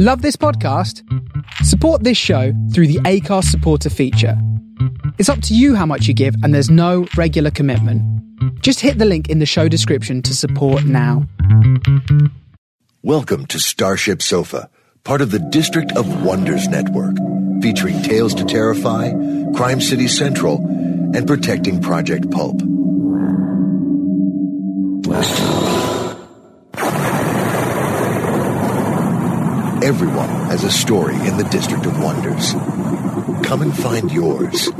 Love this podcast? Support this show through the Acast supporter feature. It's up to you how much you give, and there's no regular commitment. Just hit the link in the show description to support now. Welcome to Starship Sofa, part of the District of Wonders network, featuring Tales to Terrify, Crime City Central, and Protecting Project Pulp. Everyone has a story in the District of Wonders. Come and find yours.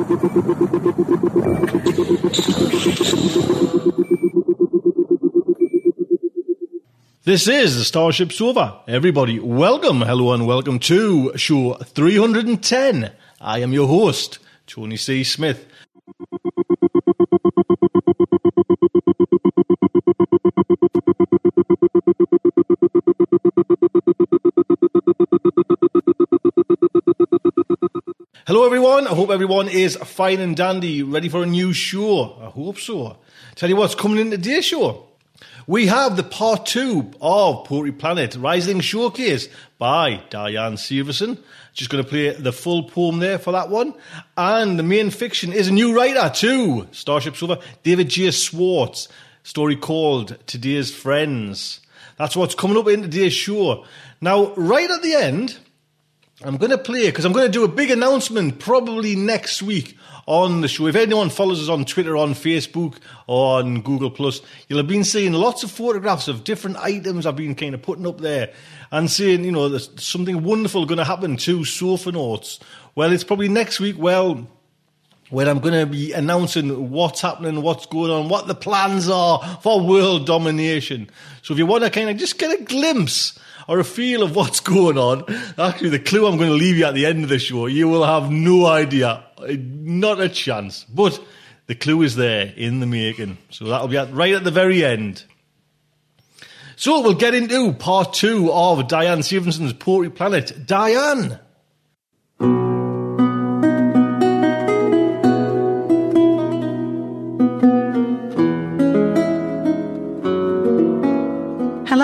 This is the Starship Sofa. Everybody, welcome, hello, and welcome to show 310. I am your host, Tony C. Smith. Hello, everyone. I hope everyone is fine and dandy, ready for a new show. I hope so. Tell you what's coming in today's show. We have the part two of Poetry Planet Rhysling Showcase by Diane Severson. Just going to play the full poem there for that one. And the main fiction is a new writer too, Starship Sofa, David J. Schwartz. Story called Today's Friends. That's what's coming up in today's show. Now, right at the end, I'm going to play because I'm going to do a big announcement probably next week on the show. If anyone follows us on Twitter, on Facebook, on Google Plus, you'll have been seeing lots of photographs of different items I've been kind of putting up there and saying, you know, there's something wonderful going to happen to Sofa Notes. Well, it's probably next week. Well, when I'm going to be announcing what's happening, what's going on, what the plans are for world domination. So if you want to kind of just get a glimpse or a feel of what's going on, actually the clue I'm going to leave you at the end of the show, you will have no idea. Uh, not a chance. But the clue is there in the making. So that'll be at, right at the very end. So we'll get into part two of Diane Severson's Poetry Planet. Diane!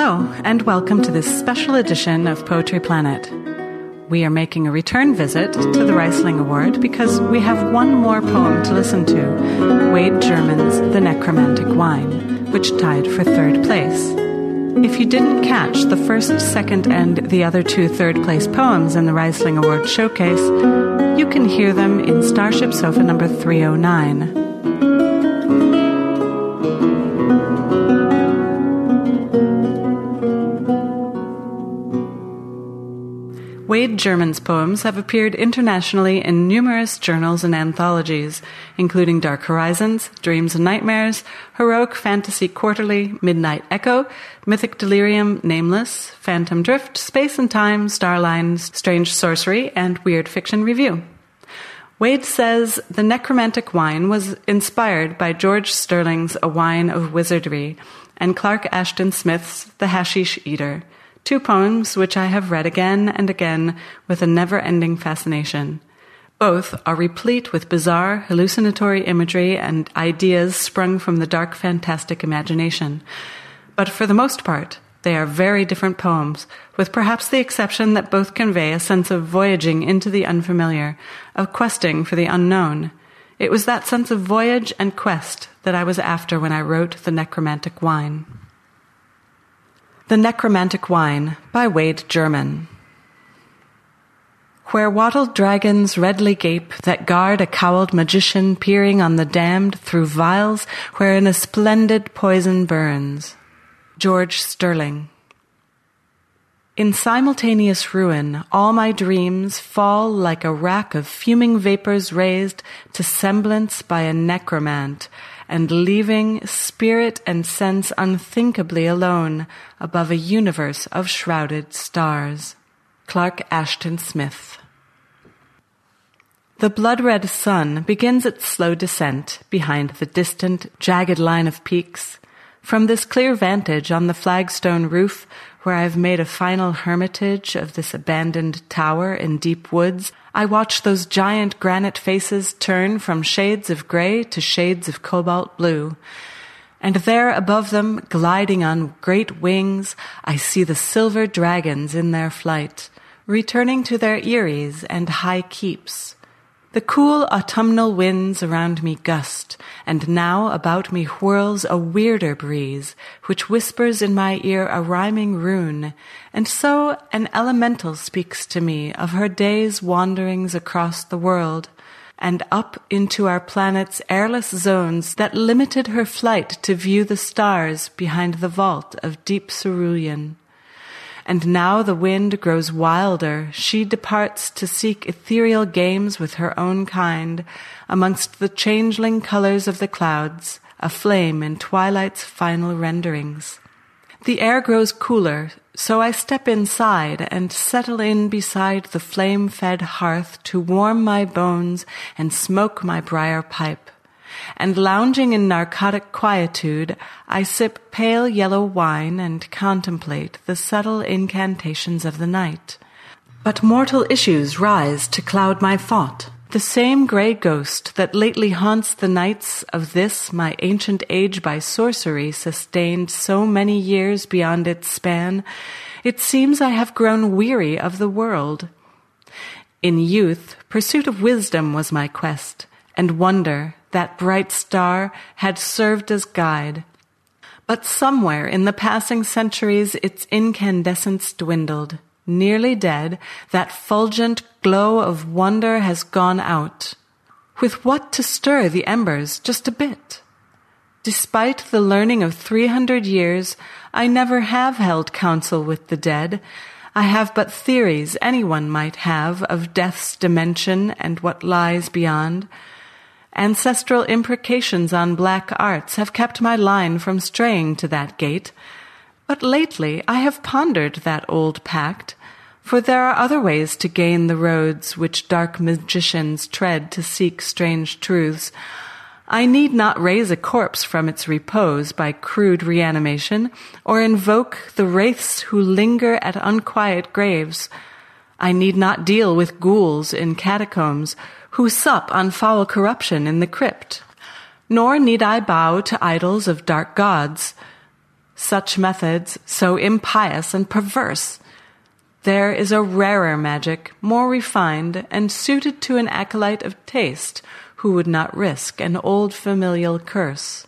Hello, and welcome to this special edition of Poetry Planet. We are making a return visit to the Rhysling Award because we have one more poem to listen to Wade German's The Necromantic Wine, which tied for third place. If you didn't catch the first, second, and the other two third place poems in the Rhysling Award showcase, you can hear them in Starship Sofa number 309. Wade German's poems have appeared internationally in numerous journals and anthologies, including Dark Horizons, Dreams and Nightmares, Heroic Fantasy Quarterly, Midnight Echo, Mythic Delirium, Nameless, Phantom Drift, Space and Time, Starline, Strange Sorcery, and Weird Fiction Review. Wade says the necromantic wine was inspired by George Sterling's A Wine of Wizardry and Clark Ashton Smith's The Hashish Eater two poems which I have read again and again with a never ending fascination. Both are replete with bizarre, hallucinatory imagery and ideas sprung from the dark, fantastic imagination. But for the most part, they are very different poems, with perhaps the exception that both convey a sense of voyaging into the unfamiliar, of questing for the unknown. It was that sense of voyage and quest that I was after when I wrote The Necromantic Wine. The Necromantic Wine by Wade German. Where wattled dragons redly gape that guard a cowled magician peering on the damned through vials wherein a splendid poison burns. George Sterling. In simultaneous ruin, all my dreams fall like a rack of fuming vapors raised to semblance by a necromant, and leaving spirit and sense unthinkably alone above a universe of shrouded stars. Clark Ashton Smith. The blood red sun begins its slow descent behind the distant, jagged line of peaks. From this clear vantage on the flagstone roof, where I've made a final hermitage of this abandoned tower in deep woods, I watch those giant granite faces turn from shades of gray to shades of cobalt blue. And there above them, gliding on great wings, I see the silver dragons in their flight, returning to their eyries and high keeps. The cool autumnal winds around me gust, and now about me whirls a weirder breeze, which whispers in my ear a rhyming rune, and so an elemental speaks to me of her day's wanderings across the world, and up into our planet's airless zones that limited her flight to view the stars behind the vault of deep cerulean. And now the wind grows wilder, she departs to seek ethereal games with her own kind, amongst the changeling colors of the clouds, aflame in twilight's final renderings. The air grows cooler, so I step inside and settle in beside the flame fed hearth to warm my bones and smoke my briar pipe. And lounging in narcotic quietude, I sip pale yellow wine and contemplate the subtle incantations of the night. But mortal issues rise to cloud my thought. The same grey ghost that lately haunts the nights of this my ancient age by sorcery sustained so many years beyond its span, it seems I have grown weary of the world. In youth, pursuit of wisdom was my quest, and wonder, that bright star, had served as guide. But somewhere in the passing centuries its incandescence dwindled nearly dead, that fulgent glow of wonder has gone out. With what to stir the embers just a bit? Despite the learning of three hundred years, I never have held counsel with the dead. I have but theories anyone might have of death's dimension and what lies beyond. Ancestral imprecations on black arts have kept my line from straying to that gate. But lately I have pondered that old pact, for there are other ways to gain the roads which dark magicians tread to seek strange truths. I need not raise a corpse from its repose by crude reanimation, or invoke the wraiths who linger at unquiet graves. I need not deal with ghouls in catacombs who sup on foul corruption in the crypt. Nor need I bow to idols of dark gods such methods, so impious and perverse. There is a rarer magic, more refined, and suited to an acolyte of taste who would not risk an old familial curse.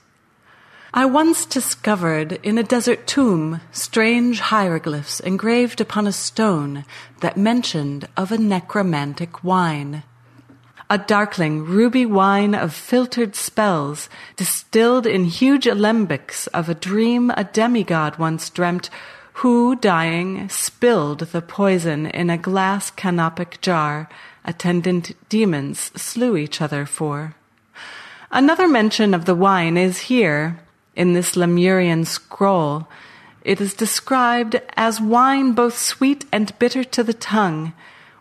I once discovered in a desert tomb strange hieroglyphs engraved upon a stone that mentioned of a necromantic wine a darkling ruby wine of filtered spells, distilled in huge alembics of a dream a demigod once dreamt, who, dying, spilled the poison in a glass canopic jar attendant demons slew each other for. Another mention of the wine is here, in this Lemurian scroll. It is described as wine both sweet and bitter to the tongue,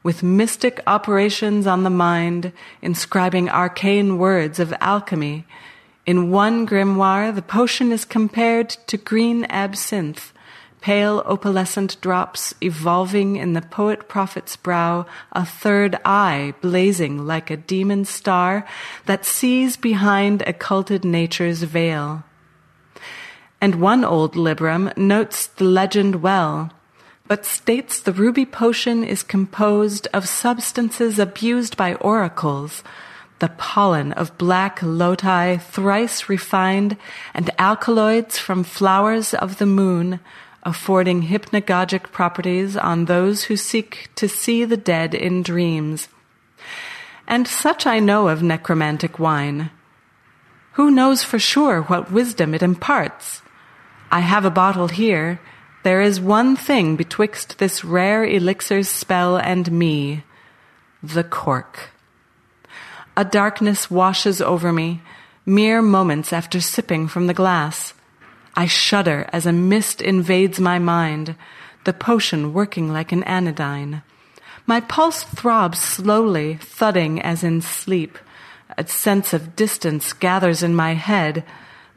with mystic operations on the mind, inscribing arcane words of alchemy. In one grimoire, the potion is compared to green absinthe, pale opalescent drops evolving in the poet prophet's brow, a third eye blazing like a demon star that sees behind occulted nature's veil. And one old librum notes the legend well but states the ruby potion is composed of substances abused by oracles, the pollen of black lotus thrice refined, and alkaloids from flowers of the moon, affording hypnagogic properties on those who seek to see the dead in dreams. And such I know of necromantic wine. Who knows for sure what wisdom it imparts? I have a bottle here there is one thing betwixt this rare elixir's spell and me the cork. A darkness washes over me, mere moments after sipping from the glass. I shudder as a mist invades my mind, the potion working like an anodyne. My pulse throbs slowly, thudding as in sleep. A sense of distance gathers in my head.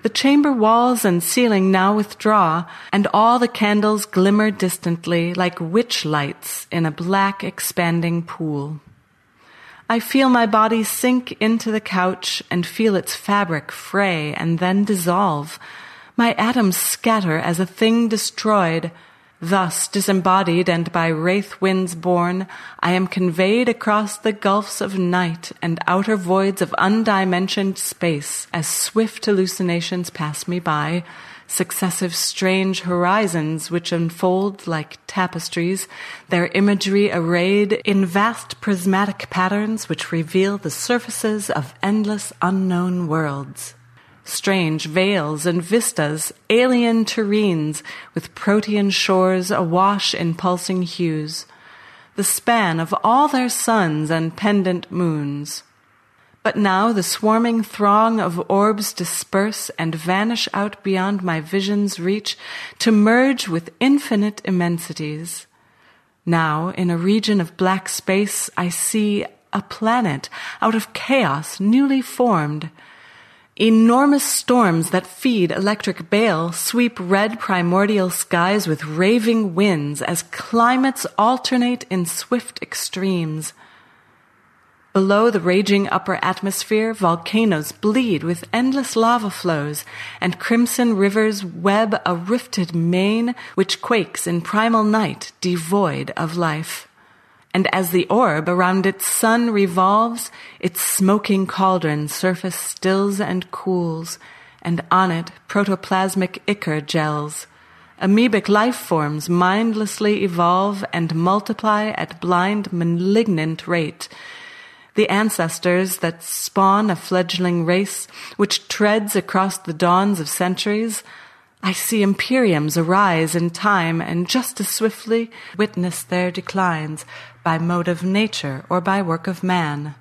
The chamber walls and ceiling now withdraw, and all the candles glimmer distantly like witch lights in a black expanding pool. I feel my body sink into the couch and feel its fabric fray and then dissolve. My atoms scatter as a thing destroyed, Thus, disembodied and by wraith winds borne, I am conveyed across the gulfs of night and outer voids of undimensioned space as swift hallucinations pass me by, successive strange horizons which unfold like tapestries, their imagery arrayed in vast prismatic patterns which reveal the surfaces of endless unknown worlds strange vales and vistas, alien terrenes with protean shores awash in pulsing hues, the span of all their suns and pendant moons. But now the swarming throng of orbs disperse and vanish out beyond my vision's reach to merge with infinite immensities. Now, in a region of black space, I see a planet out of chaos newly formed Enormous storms that feed electric bale sweep red primordial skies with raving winds as climates alternate in swift extremes. Below the raging upper atmosphere, volcanoes bleed with endless lava flows, and crimson rivers web a rifted main which quakes in primal night, devoid of life and as the orb around its sun revolves, its smoking cauldron surface stills and cools, and on it protoplasmic ichor gels. Amoebic life forms mindlessly evolve and multiply at blind malignant rate. The ancestors that spawn a fledgling race which treads across the dawns of centuries I see imperiums arise in time and just as swiftly witness their declines by mode of nature or by work of man.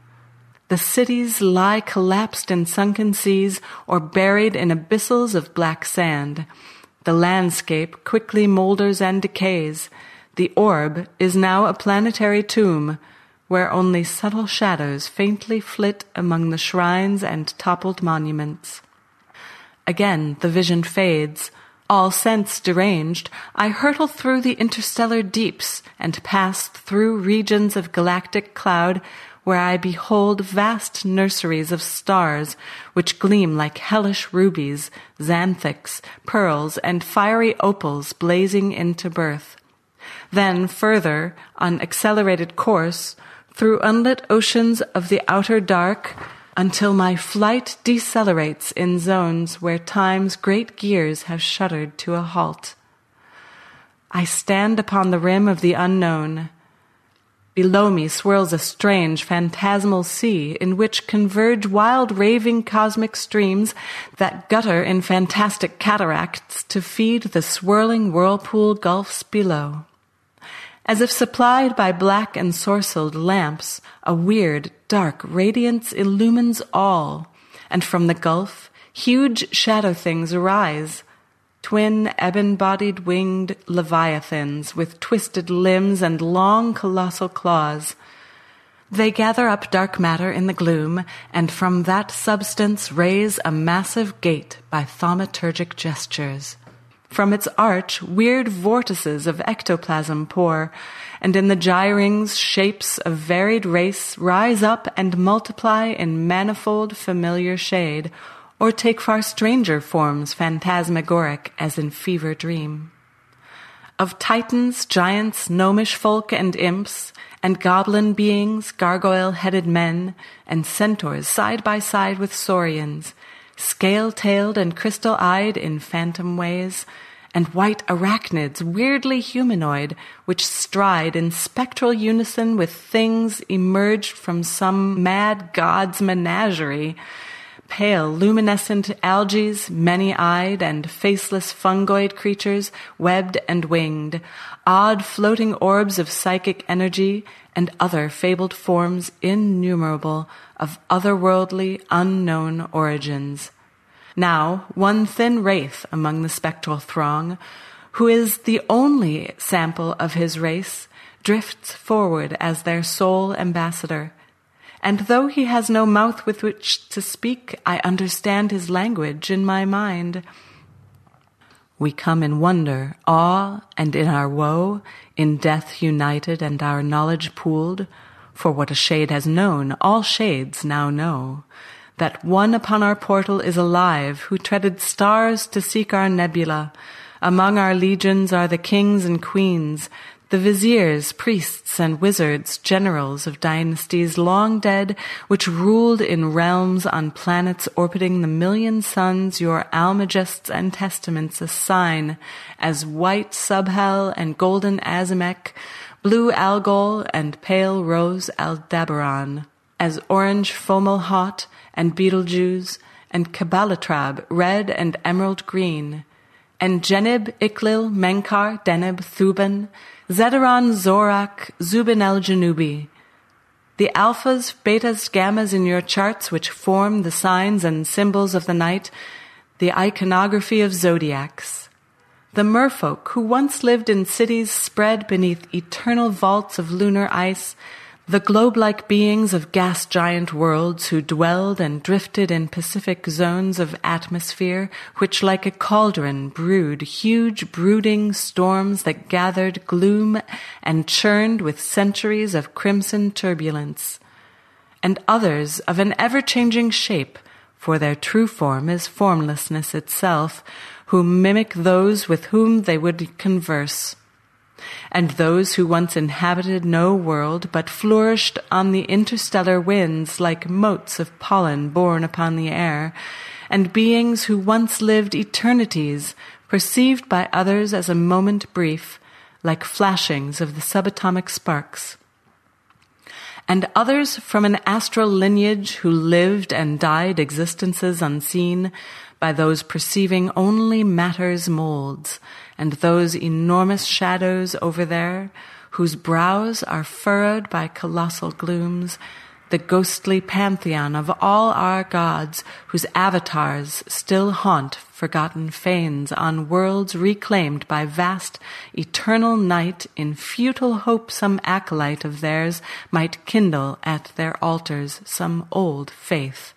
The cities lie collapsed in sunken seas or buried in abyssals of black sand. The landscape quickly molders and decays. The orb is now a planetary tomb where only subtle shadows faintly flit among the shrines and toppled monuments. Again the vision fades. All sense deranged, I hurtle through the interstellar deeps and pass through regions of galactic cloud where I behold vast nurseries of stars which gleam like hellish rubies, xanthics, pearls, and fiery opals blazing into birth. Then further, on accelerated course, through unlit oceans of the outer dark, until my flight decelerates in zones where time's great gears have shuddered to a halt. I stand upon the rim of the unknown. Below me swirls a strange phantasmal sea in which converge wild raving cosmic streams that gutter in fantastic cataracts to feed the swirling whirlpool gulfs below. As if supplied by black and sorcelled lamps, a weird, dark radiance illumines all, and from the gulf, huge shadow things arise. Twin ebon bodied winged leviathans with twisted limbs and long colossal claws. They gather up dark matter in the gloom, and from that substance raise a massive gate by thaumaturgic gestures. From its arch, weird vortices of ectoplasm pour, and in the gyrings, shapes of varied race rise up and multiply in manifold familiar shade, or take far stranger forms phantasmagoric as in fever dream. Of titans, giants, gnomish folk, and imps, and goblin beings, gargoyle headed men, and centaurs side by side with saurians, scale tailed and crystal eyed in phantom ways, and white arachnids, weirdly humanoid, which stride in spectral unison with things emerged from some mad god's menagerie. Pale, luminescent algae, many eyed and faceless fungoid creatures, webbed and winged, odd floating orbs of psychic energy, and other fabled forms innumerable of otherworldly, unknown origins. Now, one thin wraith among the spectral throng, who is the only sample of his race, drifts forward as their sole ambassador. And though he has no mouth with which to speak, I understand his language in my mind. We come in wonder, awe, and in our woe, in death united and our knowledge pooled, for what a shade has known, all shades now know that one upon our portal is alive who treaded stars to seek our nebula, Among our legions are the kings and queens, the viziers, priests, and wizards, generals of dynasties long dead, which ruled in realms on planets orbiting the million suns your almagests and testaments assign as white Subhel and golden Azimek, blue Algol and pale rose Aldebaran, as orange Fomalhaut and Betelgeuse, and Kabalatrab red and emerald green, and Jenib, Iklil, Menkar, Deneb, Thuban, Zedaron, Zorak, Zubin el Janubi. The alphas, betas, gammas in your charts which form the signs and symbols of the night, the iconography of zodiacs. The merfolk who once lived in cities spread beneath eternal vaults of lunar ice, the globe-like beings of gas giant worlds who dwelled and drifted in Pacific zones of atmosphere, which like a cauldron brewed huge brooding storms that gathered gloom and churned with centuries of crimson turbulence. And others of an ever-changing shape, for their true form is formlessness itself, who mimic those with whom they would converse and those who once inhabited no world but flourished on the interstellar winds like motes of pollen borne upon the air, and beings who once lived eternities, perceived by others as a moment brief, like flashings of the subatomic sparks. And others from an astral lineage who lived and died existences unseen by those perceiving only matter's molds, and those enormous shadows over there, whose brows are furrowed by colossal glooms, the ghostly pantheon of all our gods, whose avatars still haunt forgotten fanes on worlds reclaimed by vast, eternal night in futile hope some acolyte of theirs might kindle at their altars some old faith.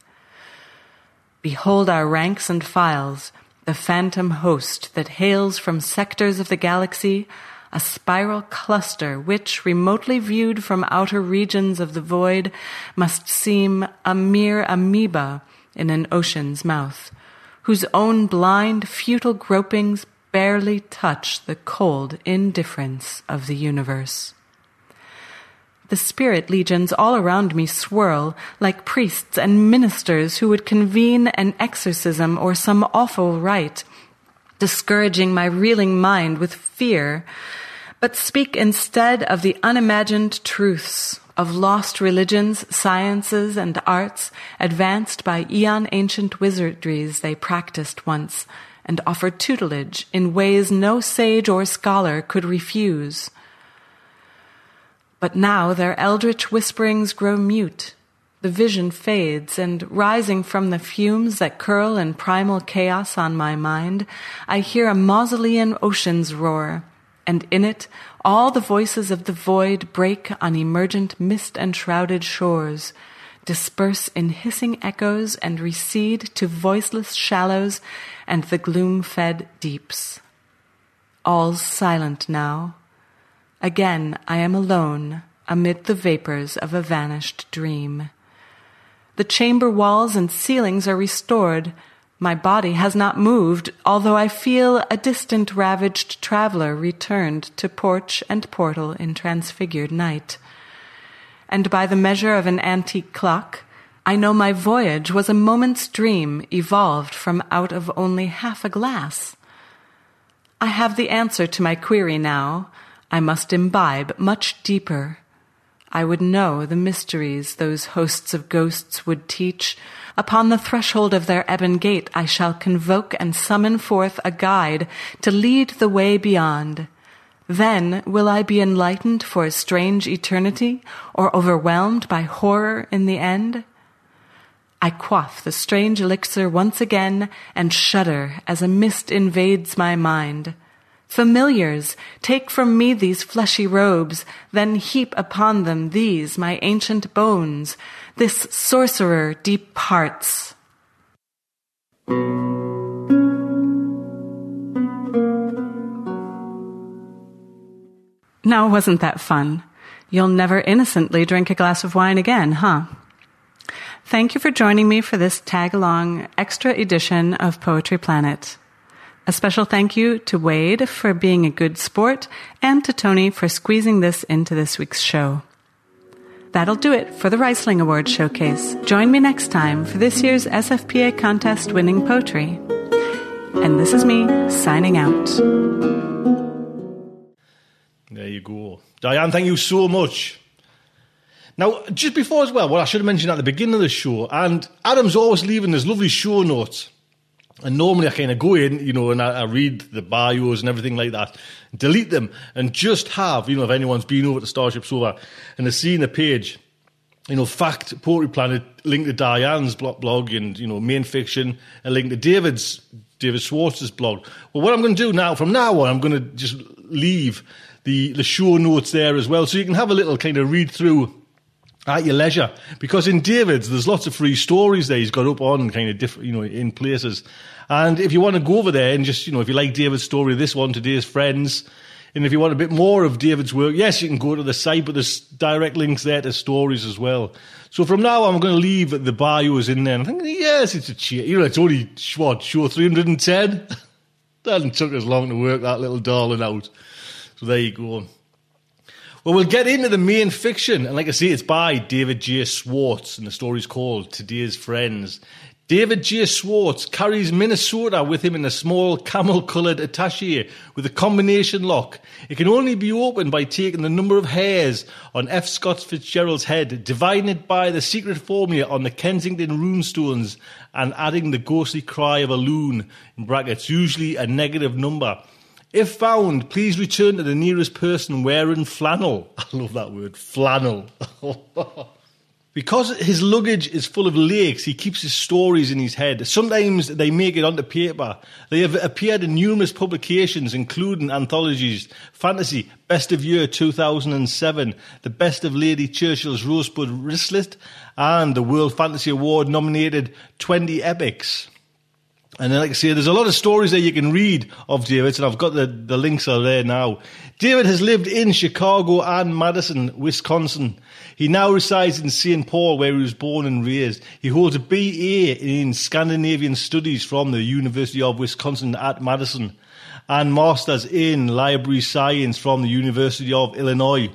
Behold our ranks and files, the phantom host that hails from sectors of the galaxy, a spiral cluster which, remotely viewed from outer regions of the void, must seem a mere amoeba in an ocean's mouth, whose own blind, futile gropings barely touch the cold indifference of the universe. The spirit legions all around me swirl like priests and ministers who would convene an exorcism or some awful rite, discouraging my reeling mind with fear, but speak instead of the unimagined truths of lost religions, sciences, and arts advanced by eon ancient wizardries they practiced once and offered tutelage in ways no sage or scholar could refuse. But now their eldritch whisperings grow mute. The vision fades, and rising from the fumes that curl in primal chaos on my mind, I hear a mausolean ocean's roar, and in it all the voices of the void break on emergent mist enshrouded shores, disperse in hissing echoes, and recede to voiceless shallows and the gloom fed deeps. All's silent now Again, I am alone amid the vapors of a vanished dream. The chamber walls and ceilings are restored. My body has not moved, although I feel a distant ravaged traveler returned to porch and portal in transfigured night. And by the measure of an antique clock, I know my voyage was a moment's dream evolved from out of only half a glass. I have the answer to my query now. I must imbibe much deeper. I would know the mysteries those hosts of ghosts would teach. Upon the threshold of their ebon gate I shall convoke and summon forth a guide to lead the way beyond. Then will I be enlightened for a strange eternity or overwhelmed by horror in the end? I quaff the strange elixir once again and shudder as a mist invades my mind. Familiars, take from me these fleshy robes, then heap upon them these my ancient bones. This sorcerer departs. Now, wasn't that fun? You'll never innocently drink a glass of wine again, huh? Thank you for joining me for this tag along extra edition of Poetry Planet. A special thank you to Wade for being a good sport and to Tony for squeezing this into this week's show. That'll do it for the Rhysling Award Showcase. Join me next time for this year's SFPA contest winning poetry. And this is me signing out. There you go. Diane, thank you so much. Now, just before as well, what I should have mentioned at the beginning of the show, and Adam's always leaving his lovely show notes. And normally I kind of go in, you know, and I, I, read the bios and everything like that, delete them, and just have, you know, if anyone's been over to Starship Sofa and has seen a page, you know, fact, Poetry Planet, link to Diane's blog and, you know, main fiction, and link to David's, David Schwartz's blog. Well, what I'm going to do now, from now on, I'm going to just leave the, the show notes there as well, so you can have a little kind of read through at your leisure. Because in David's, there's lots of free stories there he's got up on kind of different, you know, in places. And if you want to go over there and just, you know, if you like David's story, this one, Today's Friends, and if you want a bit more of David's work, yes, you can go to the site, but there's direct links there to stories as well. So from now on, I'm going to leave the bios in there. And I'm thinking, yes, it's a cheat. You know, it's only, what, show 310? Doesn't took us long to work that little darling out. So there you go. Well, we'll get into the main fiction. And like I say, it's by David J. Schwartz, and the story's called Today's Friends. David J. Schwartz carries Minnesota with him in a small camel coloured attache with a combination lock. It can only be opened by taking the number of hairs on F. Scott Fitzgerald's head, dividing it by the secret formula on the Kensington runestones, and adding the ghostly cry of a loon, in brackets, usually a negative number. If found, please return to the nearest person wearing flannel. I love that word, flannel. because his luggage is full of lakes, he keeps his stories in his head. Sometimes they make it onto paper. They have appeared in numerous publications, including anthologies Fantasy, Best of Year 2007, The Best of Lady Churchill's Rosebud Wristlet, and the World Fantasy Award nominated 20 Epics. And like I say, there's a lot of stories that you can read of David, and I've got the, the links are there now. David has lived in Chicago and Madison, Wisconsin. He now resides in St. Paul, where he was born and raised. He holds a BA in Scandinavian Studies from the University of Wisconsin at Madison and Masters in Library Science from the University of Illinois.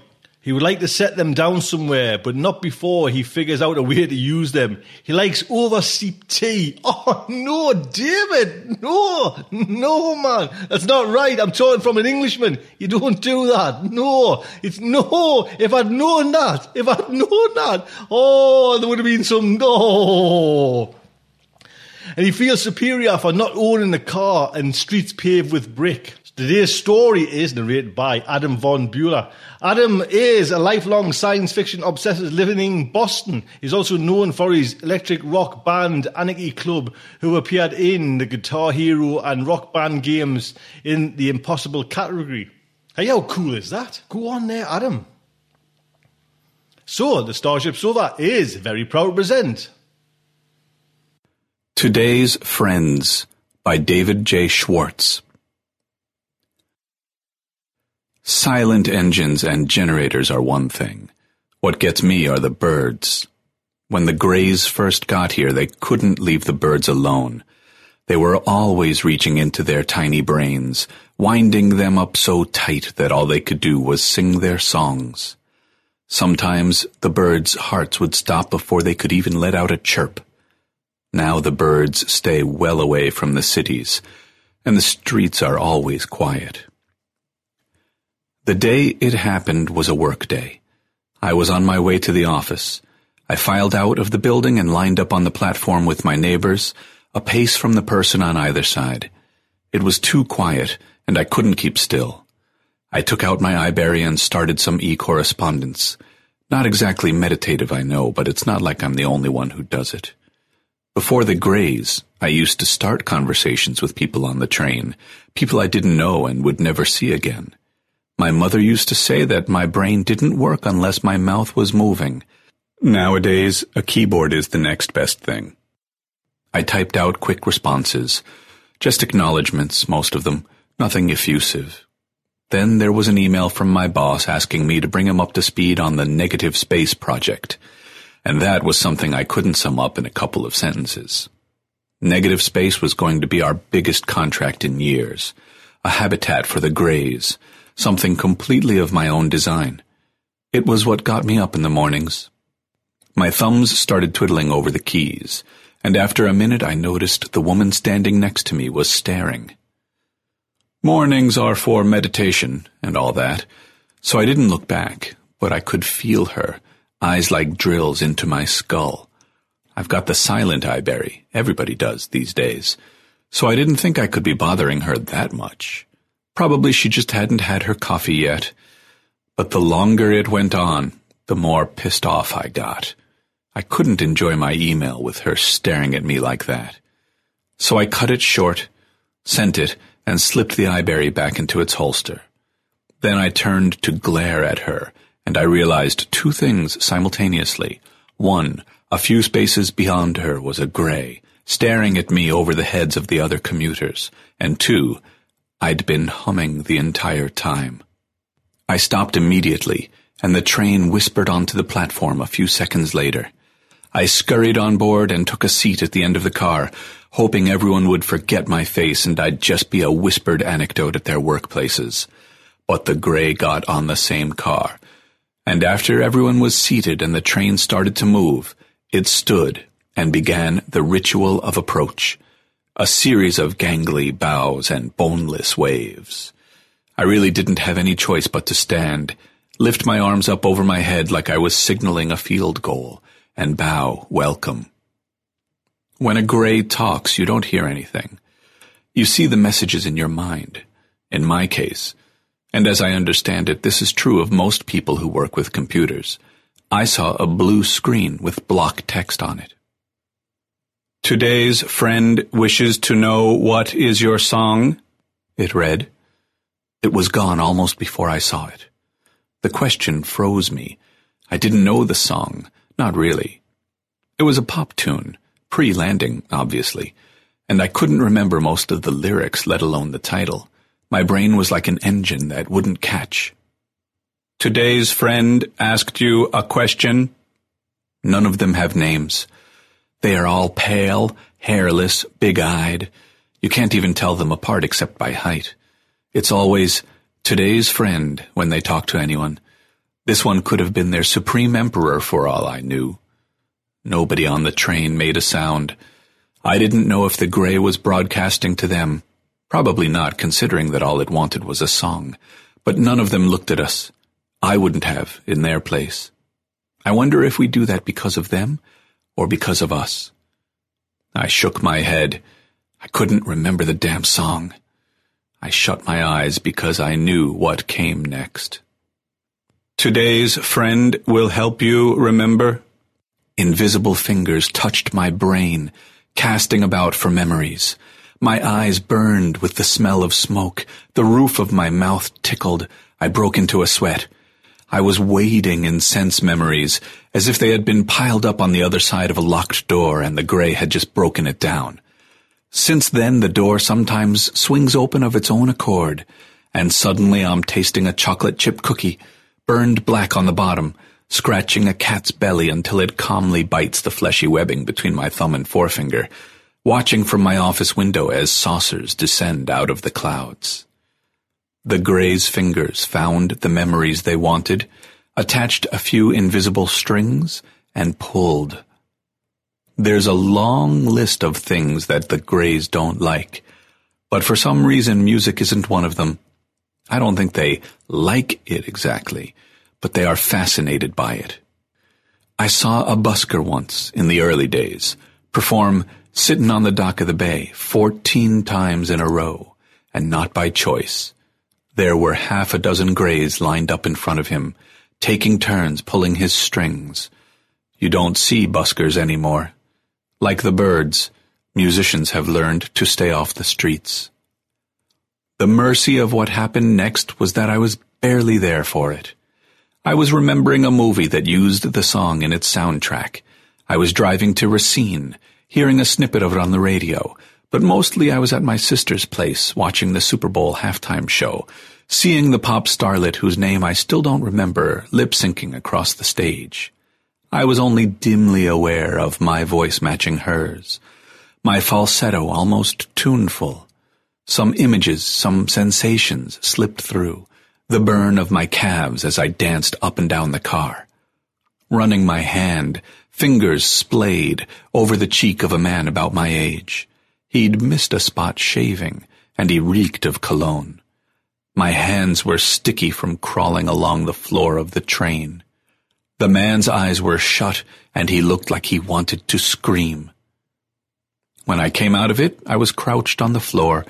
He would like to set them down somewhere, but not before he figures out a way to use them. He likes oversteeped tea. Oh, no, David! No! No, man! That's not right. I'm talking from an Englishman. You don't do that. No! It's no! If I'd known that, if I'd known that, oh, there would have been some, oh! And he feels superior for not owning a car and streets paved with brick. Today's story is narrated by Adam von Bueller. Adam is a lifelong science fiction obsessed living in Boston. He's also known for his electric rock band Anarchy Club, who appeared in the Guitar Hero and Rock Band games in the Impossible category. Hey, how cool is that? Go on there, Adam. So, the Starship Sofa is very proud to present Today's Friends by David J. Schwartz. Silent engines and generators are one thing. What gets me are the birds. When the Greys first got here, they couldn't leave the birds alone. They were always reaching into their tiny brains, winding them up so tight that all they could do was sing their songs. Sometimes the birds' hearts would stop before they could even let out a chirp. Now the birds stay well away from the cities, and the streets are always quiet. The day it happened was a work day. I was on my way to the office. I filed out of the building and lined up on the platform with my neighbors, a pace from the person on either side. It was too quiet, and I couldn't keep still. I took out my iBerry and started some e-correspondence. Not exactly meditative, I know, but it's not like I'm the only one who does it. Before the Greys, I used to start conversations with people on the train, people I didn't know and would never see again. My mother used to say that my brain didn't work unless my mouth was moving. Nowadays, a keyboard is the next best thing. I typed out quick responses, just acknowledgments, most of them, nothing effusive. Then there was an email from my boss asking me to bring him up to speed on the negative space project, and that was something I couldn't sum up in a couple of sentences. Negative space was going to be our biggest contract in years. A habitat for the Greys, something completely of my own design. It was what got me up in the mornings. My thumbs started twiddling over the keys, and after a minute I noticed the woman standing next to me was staring. Mornings are for meditation and all that, so I didn't look back, but I could feel her, eyes like drills into my skull. I've got the silent iBerry, everybody does these days, so I didn't think I could be bothering her that much. Probably she just hadn't had her coffee yet. But the longer it went on, the more pissed off I got. I couldn't enjoy my email with her staring at me like that. So I cut it short, sent it, and slipped the iBerry back into its holster. Then I turned to glare at her, and I realized two things simultaneously. One, a few spaces beyond her was a gray, staring at me over the heads of the other commuters, and two, I'd been humming the entire time. I stopped immediately, and the train whispered onto the platform a few seconds later. I scurried on board and took a seat at the end of the car, hoping everyone would forget my face and I'd just be a whispered anecdote at their workplaces. But the gray got on the same car. And after everyone was seated and the train started to move, it stood and began the ritual of approach, a series of gangly bows and boneless waves. I really didn't have any choice but to stand, lift my arms up over my head like I was signaling a field goal, and bow welcome. When a gray talks, you don't hear anything. You see the messages in your mind. In my case, and as I understand it, this is true of most people who work with computers, I saw a blue screen with block text on it. Today's friend wishes to know what is your song, it read. It was gone almost before I saw it. The question froze me. I didn't know the song, not really. It was a pop tune, pre-landing, obviously, and I couldn't remember most of the lyrics, let alone the title. My brain was like an engine that wouldn't catch. Today's friend asked you a question. None of them have names. They are all pale, hairless, big-eyed. You can't even tell them apart except by height. It's always today's friend when they talk to anyone. This one could have been their supreme emperor for all I knew. Nobody on the train made a sound. I didn't know if the gray was broadcasting to them. Probably not, considering that all it wanted was a song. But none of them looked at us. I wouldn't have, in their place. I wonder if we do that because of them, or because of us. I shook my head. I couldn't remember the damn song. I shut my eyes because I knew what came next. Today's friend will help you remember Invisible fingers touched my brain, casting about for memories. My eyes burned with the smell of smoke. The roof of my mouth tickled. I broke into a sweat. I was wading in sense memories, as if they had been piled up on the other side of a locked door and the gray had just broken it down. Since then, the door sometimes swings open of its own accord, and suddenly I'm tasting a chocolate chip cookie, burned black on the bottom, scratching a cat's belly until it calmly bites the fleshy webbing between my thumb and forefinger, watching from my office window as saucers descend out of the clouds. The Gray's fingers found the memories they wanted, attached a few invisible strings, and pulled. There's a long list of things that the Grays don't like, but for some reason music isn't one of them. I don't think they like it exactly, but they are fascinated by it. I saw a busker once, in the early days, perform Sittin' on the Dock of the Bay fourteen times in a row, and not by choice. There were half a dozen greys lined up in front of him, taking turns pulling his strings. You don't see buskers anymore. Like the birds, musicians have learned to stay off the streets. The mercy of what happened next was that I was barely there for it. I was remembering a movie that used the song in its soundtrack. I was driving to Racine, hearing a snippet of it on the radio, but mostly I was at my sister's place watching the Super Bowl halftime show, seeing the pop starlet whose name I still don't remember lip-syncing across the stage. I was only dimly aware of my voice matching hers. my falsetto almost tuneful. Some images, some sensations slipped through, the burn of my calves as I danced up and down the car. Running my hand, fingers splayed, over the cheek of a man about my age. He'd missed a spot shaving, and he reeked of cologne. My hands were sticky from crawling along the floor of the train. The man's eyes were shut, and he looked like he wanted to scream. When I came out of it, I was crouched on the floor,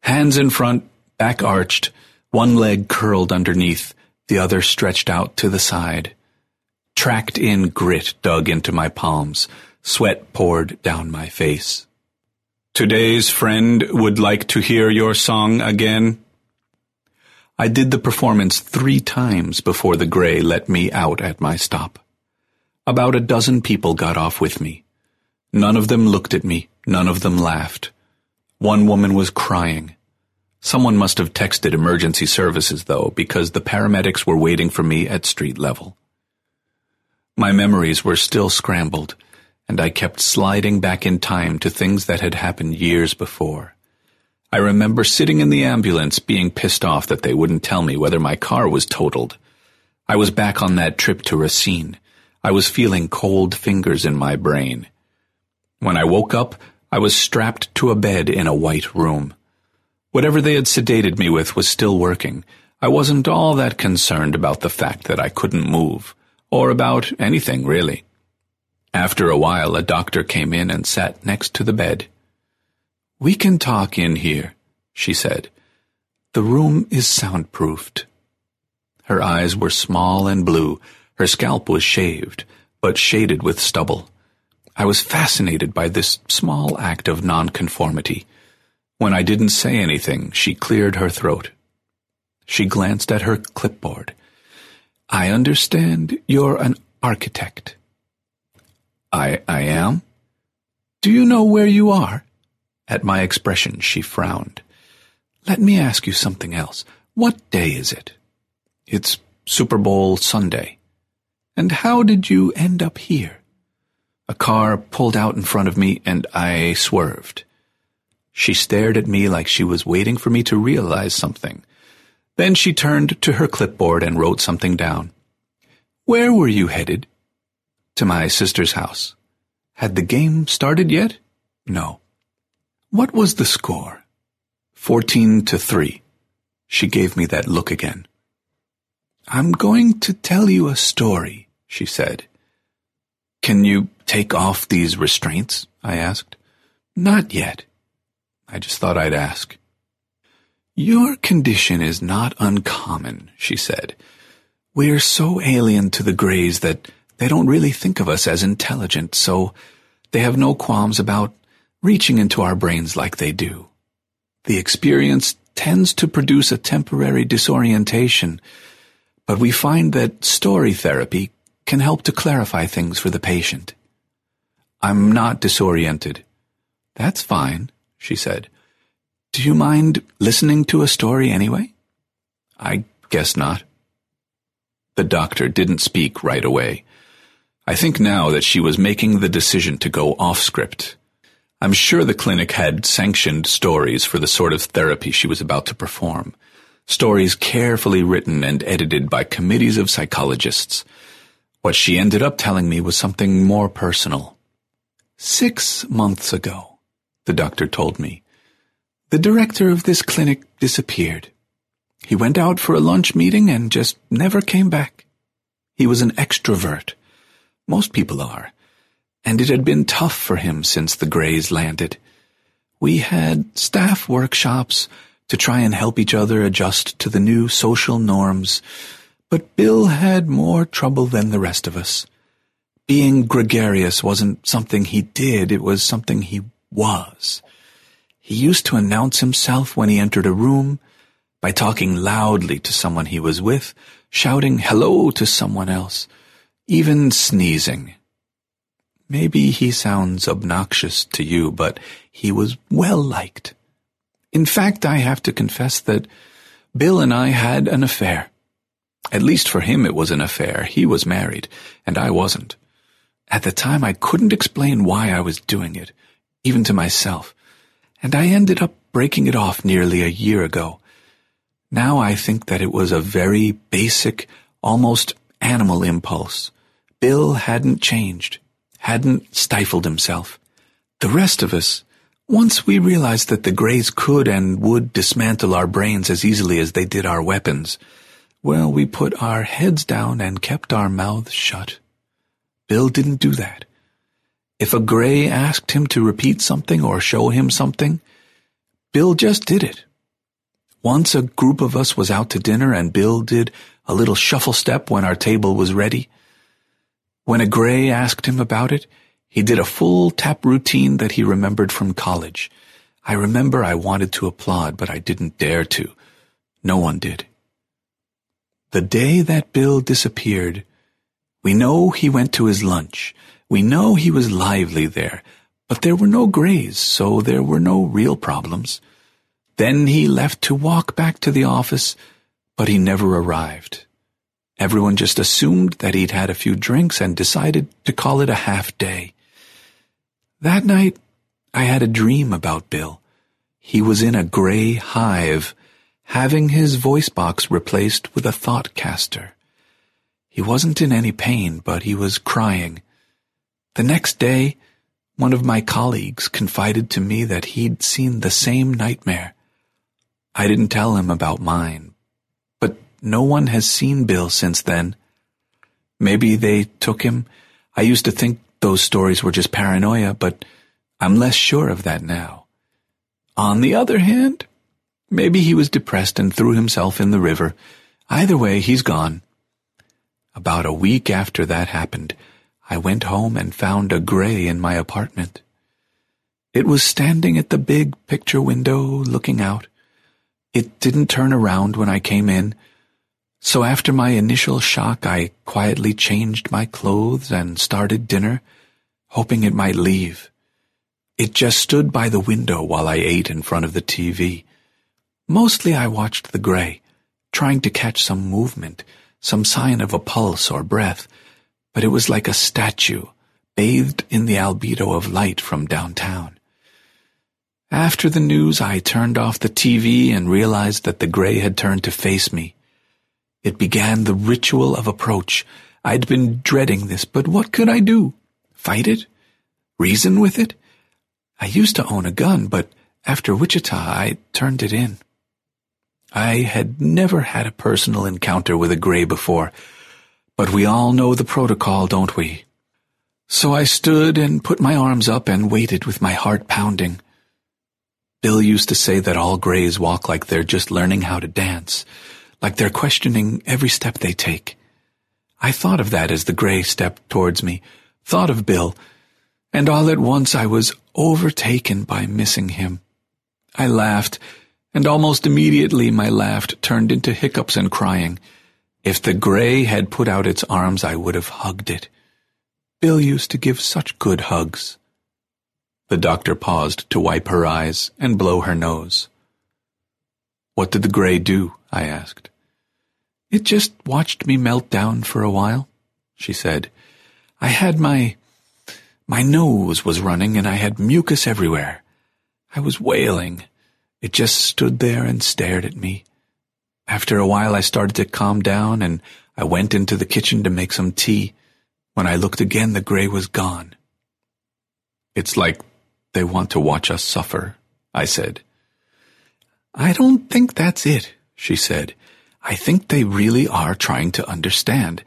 hands in front, back arched, one leg curled underneath, the other stretched out to the side. Tracked in grit dug into my palms, sweat poured down my face. Today's friend would like to hear your song again? I did the performance three times before the gray let me out at my stop. About a dozen people got off with me. None of them looked at me, none of them laughed. One woman was crying. Someone must have texted emergency services, though, because the paramedics were waiting for me at street level. My memories were still scrambled, and I kept sliding back in time to things that had happened years before. I remember sitting in the ambulance being pissed off that they wouldn't tell me whether my car was totaled. I was back on that trip to Racine. I was feeling cold fingers in my brain. When I woke up, I was strapped to a bed in a white room. Whatever they had sedated me with was still working. I wasn't all that concerned about the fact that I couldn't move, or about anything really. After a while, a doctor came in and sat next to the bed. We can talk in here, she said. The room is soundproofed. Her eyes were small and blue. Her scalp was shaved, but shaded with stubble. I was fascinated by this small act of nonconformity. When I didn't say anything, she cleared her throat. She glanced at her clipboard. I understand you're an architect. I, I am? Do you know where you are? At my expression, she frowned. Let me ask you something else. What day is it? It's Super Bowl Sunday. And how did you end up here? A car pulled out in front of me and I swerved. She stared at me like she was waiting for me to realize something. Then she turned to her clipboard and wrote something down. Where were you headed? To my sister's house. Had the game started yet? No. What was the score? Fourteen to three. She gave me that look again. I'm going to tell you a story, she said. Can you take off these restraints? I asked. Not yet. I just thought I'd ask. Your condition is not uncommon, she said. We're so alien to the Greys that they don't really think of us as intelligent, so they have no qualms about reaching into our brains like they do. The experience tends to produce a temporary disorientation, but we find that story therapy can help to clarify things for the patient. I'm not disoriented. That's fine, she said. Do you mind listening to a story anyway? I guess not. The doctor didn't speak right away. I think now that she was making the decision to go off script. I'm sure the clinic had sanctioned stories for the sort of therapy she was about to perform. Stories carefully written and edited by committees of psychologists what she ended up telling me was something more personal. Six months ago, the doctor told me, the director of this clinic disappeared. He went out for a lunch meeting and just never came back. He was an extrovert. Most people are. And it had been tough for him since the Greys landed. We had staff workshops to try and help each other adjust to the new social norms, but Bill had more trouble than the rest of us. Being gregarious wasn't something he did, it was something he was. He used to announce himself when he entered a room by talking loudly to someone he was with, shouting hello to someone else, even sneezing. Maybe he sounds obnoxious to you, but he was well liked. In fact, I have to confess that Bill and I had an affair. At least for him it was an affair. He was married, and I wasn't. At the time I couldn't explain why I was doing it. even to myself, and I ended up breaking it off nearly a year ago. Now I think that it was a very basic, almost animal impulse. Bill hadn't changed, hadn't stifled himself. The rest of us, once we realized that the Greys could and would dismantle our brains as easily as they did our weapons, well, we put our heads down and kept our mouths shut. Bill didn't do that. If a Grey asked him to repeat something or show him something, Bill just did it. Once a group of us was out to dinner and Bill did a little shuffle step when our table was ready. When a Grey asked him about it, he did a full tap routine that he remembered from college. I remember I wanted to applaud, but I didn't dare to. No one did. The day that Bill disappeared, we know he went to his lunch. We know he was lively there, but there were no Greys, so there were no real problems. Then he left to walk back to the office, but he never arrived. Everyone just assumed that he'd had a few drinks and decided to call it a half day. That night, I had a dream about Bill. He was in a gray hive, having his voice box replaced with a thought caster. He wasn't in any pain, but he was crying. The next day, one of my colleagues confided to me that he'd seen the same nightmare. I didn't tell him about mine, no one has seen Bill since then. Maybe they took him. I used to think those stories were just paranoia, but I'm less sure of that now. On the other hand, maybe he was depressed and threw himself in the river. Either way, he's gone. About a week after that happened, I went home and found a gray in my apartment. It was standing at the big picture window looking out. It didn't turn around when I came in, so after my initial shock, I quietly changed my clothes and started dinner, hoping it might leave. It just stood by the window while I ate in front of the TV. Mostly I watched the gray, trying to catch some movement, some sign of a pulse or breath, but it was like a statue, bathed in the albedo of light from downtown. After the news, I turned off the TV and realized that the gray had turned to face me. It began the ritual of approach. I'd been dreading this, but what could I do? Fight it? Reason with it? I used to own a gun, but after Wichita, I turned it in. I had never had a personal encounter with a gray before, but we all know the protocol, don't we? So I stood and put my arms up and waited with my heart pounding. Bill used to say that all grays walk like they're just learning how to dance like they're questioning every step they take. I thought of that as the gray stepped towards me, thought of Bill, and all at once I was overtaken by missing him. I laughed, and almost immediately my laugh turned into hiccups and crying. If the gray had put out its arms, I would have hugged it. Bill used to give such good hugs. The doctor paused to wipe her eyes and blow her nose. What did the gray do? I asked. It just watched me melt down for a while, she said. I had my... my nose was running and I had mucus everywhere. I was wailing. It just stood there and stared at me. After a while I started to calm down and I went into the kitchen to make some tea. When I looked again, the gray was gone. It's like they want to watch us suffer, I said. I don't think that's it, she said. I think they really are trying to understand.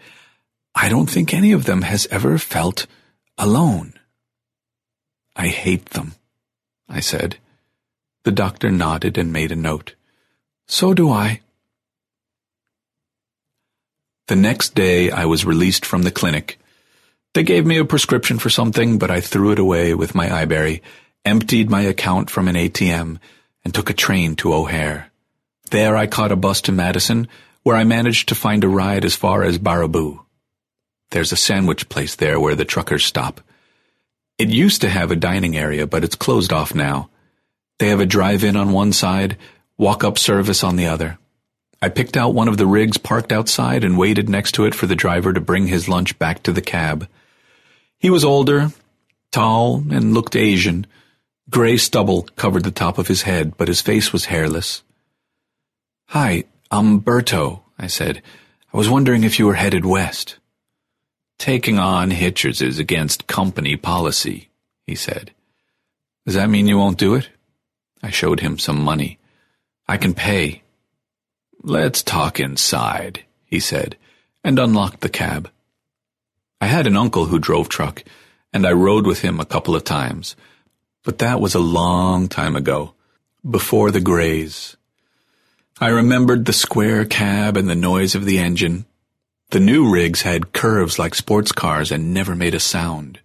I don't think any of them has ever felt alone. I hate them, I said. The doctor nodded and made a note. So do I. The next day I was released from the clinic. They gave me a prescription for something, but I threw it away with my iBerry, emptied my account from an ATM, and took a train to O'Hare. There I caught a bus to Madison, where I managed to find a ride as far as Baraboo. There's a sandwich place there where the truckers stop. It used to have a dining area, but it's closed off now. They have a drive-in on one side, walk-up service on the other. I picked out one of the rigs parked outside and waited next to it for the driver to bring his lunch back to the cab. He was older, tall, and looked Asian, Gray stubble covered the top of his head, but his face was hairless. Hi, I'm Berto, I said. I was wondering if you were headed west. Taking on hitchers is against company policy, he said. Does that mean you won't do it? I showed him some money. I can pay. Let's talk inside, he said, and unlocked the cab. I had an uncle who drove truck, and I rode with him a couple of times, but that was a long time ago, before the Greys. I remembered the square cab and the noise of the engine. The new rigs had curves like sports cars and never made a sound.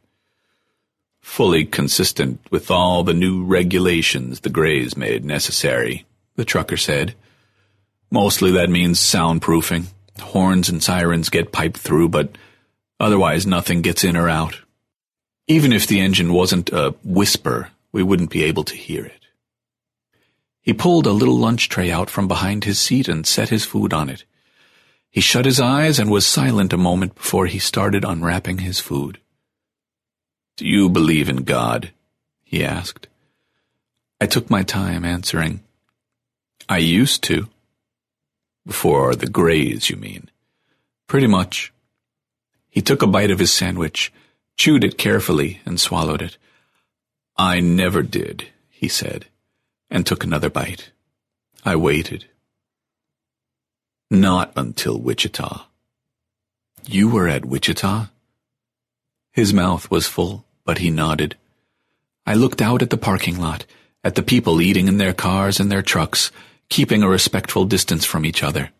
Fully consistent with all the new regulations the Greys made necessary, the trucker said. Mostly that means soundproofing. Horns and sirens get piped through, but otherwise nothing gets in or out. Even if the engine wasn't a whisper, we wouldn't be able to hear it. He pulled a little lunch tray out from behind his seat and set his food on it. He shut his eyes and was silent a moment before he started unwrapping his food. Do you believe in God? he asked. I took my time answering. I used to. Before the Greys, you mean? Pretty much. He took a bite of his sandwich chewed it carefully, and swallowed it. I never did, he said, and took another bite. I waited. Not until Wichita. You were at Wichita? His mouth was full, but he nodded. I looked out at the parking lot, at the people eating in their cars and their trucks, keeping a respectful distance from each other.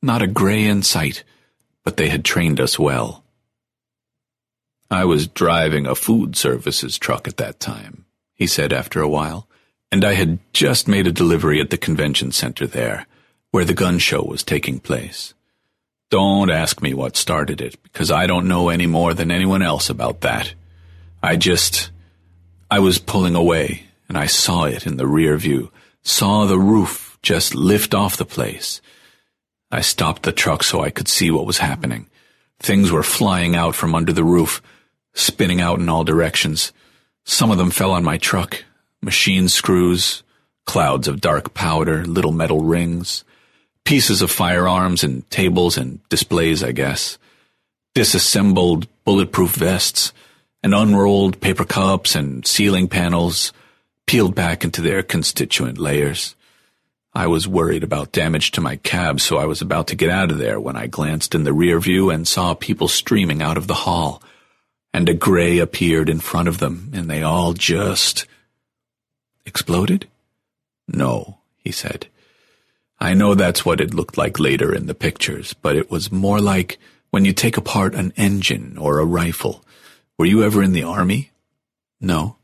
Not a gray in sight, but they had trained us well. I was driving a food services truck at that time, he said after a while, and I had just made a delivery at the convention center there, where the gun show was taking place. Don't ask me what started it, because I don't know any more than anyone else about that. I just... I was pulling away, and I saw it in the rear view, saw the roof just lift off the place. I stopped the truck so I could see what was happening. Things were flying out from under the roof, spinning out in all directions. Some of them fell on my truck. Machine screws, clouds of dark powder, little metal rings, pieces of firearms and tables and displays, I guess. Disassembled bulletproof vests and unrolled paper cups and ceiling panels peeled back into their constituent layers. I was worried about damage to my cab, so I was about to get out of there when I glanced in the rear view and saw people streaming out of the hall and a gray appeared in front of them, and they all just exploded? No, he said. I know that's what it looked like later in the pictures, but it was more like when you take apart an engine or a rifle. Were you ever in the army? No.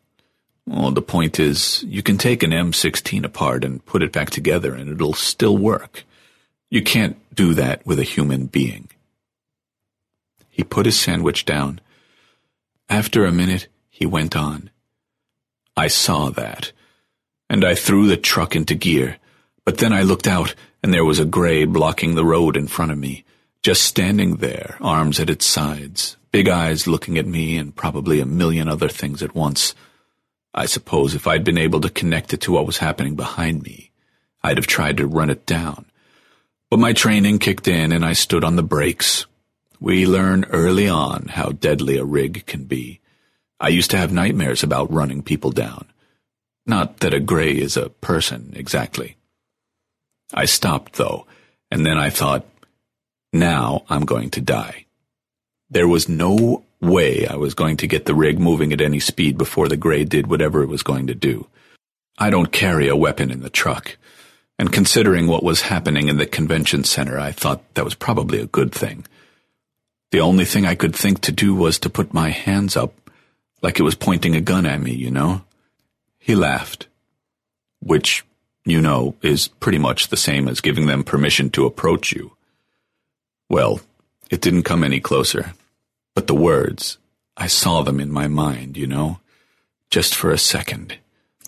Well, the point is, you can take an M16 apart and put it back together and it'll still work. You can't do that with a human being. He put his sandwich down after a minute, he went on. I saw that, and I threw the truck into gear, but then I looked out, and there was a gray blocking the road in front of me, just standing there, arms at its sides, big eyes looking at me and probably a million other things at once. I suppose if I'd been able to connect it to what was happening behind me, I'd have tried to run it down. But my training kicked in and I stood on the brakes, we learn early on how deadly a rig can be. I used to have nightmares about running people down. Not that a gray is a person, exactly. I stopped, though, and then I thought, now I'm going to die. There was no way I was going to get the rig moving at any speed before the gray did whatever it was going to do. I don't carry a weapon in the truck, and considering what was happening in the convention center, I thought that was probably a good thing. The only thing I could think to do was to put my hands up, like it was pointing a gun at me, you know? He laughed. Which, you know, is pretty much the same as giving them permission to approach you. Well, it didn't come any closer. But the words, I saw them in my mind, you know? Just for a second.